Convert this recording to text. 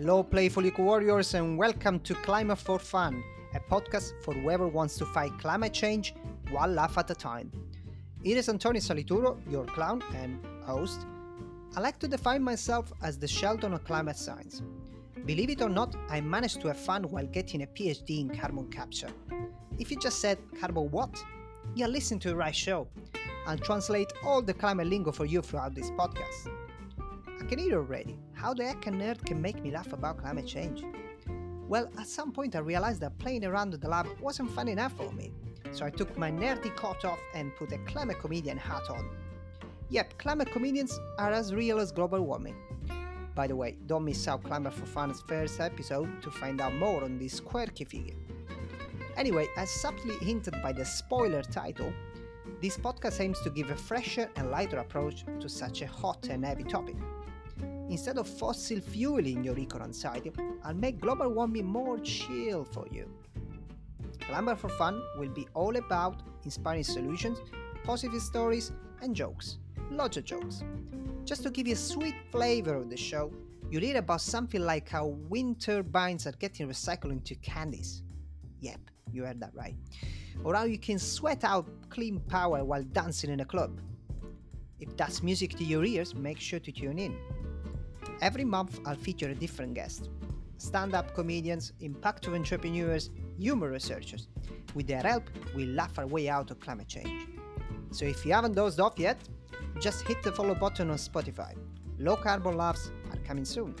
Hello, Playful Eco Warriors, and welcome to Climate for Fun, a podcast for whoever wants to fight climate change one laugh at a time. It is Antonio Salituro, your clown and host. I like to define myself as the Sheldon of climate science. Believe it or not, I managed to have fun while getting a PhD in carbon capture. If you just said carbon what? You're listening to the right show. I'll translate all the climate lingo for you throughout this podcast. I can hear already how the heck a nerd can make me laugh about climate change. Well, at some point I realized that playing around the lab wasn't fun enough for me, so I took my nerdy coat off and put a climate comedian hat on. Yep, climate comedians are as real as global warming. By the way, don't miss out Climate for Fun's first episode to find out more on this quirky figure. Anyway, as subtly hinted by the spoiler title, this podcast aims to give a fresher and lighter approach to such a hot and heavy topic. Instead of fossil fueling your eco anxiety, I'll make global warming more chill for you. Climate for Fun will be all about inspiring solutions, positive stories, and jokes. Lots of jokes. Just to give you a sweet flavor of the show, you'll hear about something like how wind turbines are getting recycled into candies. Yep, you heard that right. Or how you can sweat out clean power while dancing in a club. If that's music to your ears, make sure to tune in. Every month, I'll feature a different guest stand up comedians, impactful entrepreneurs, humor researchers. With their help, we'll laugh our way out of climate change. So if you haven't dozed off yet, just hit the follow button on Spotify. Low carbon laughs are coming soon.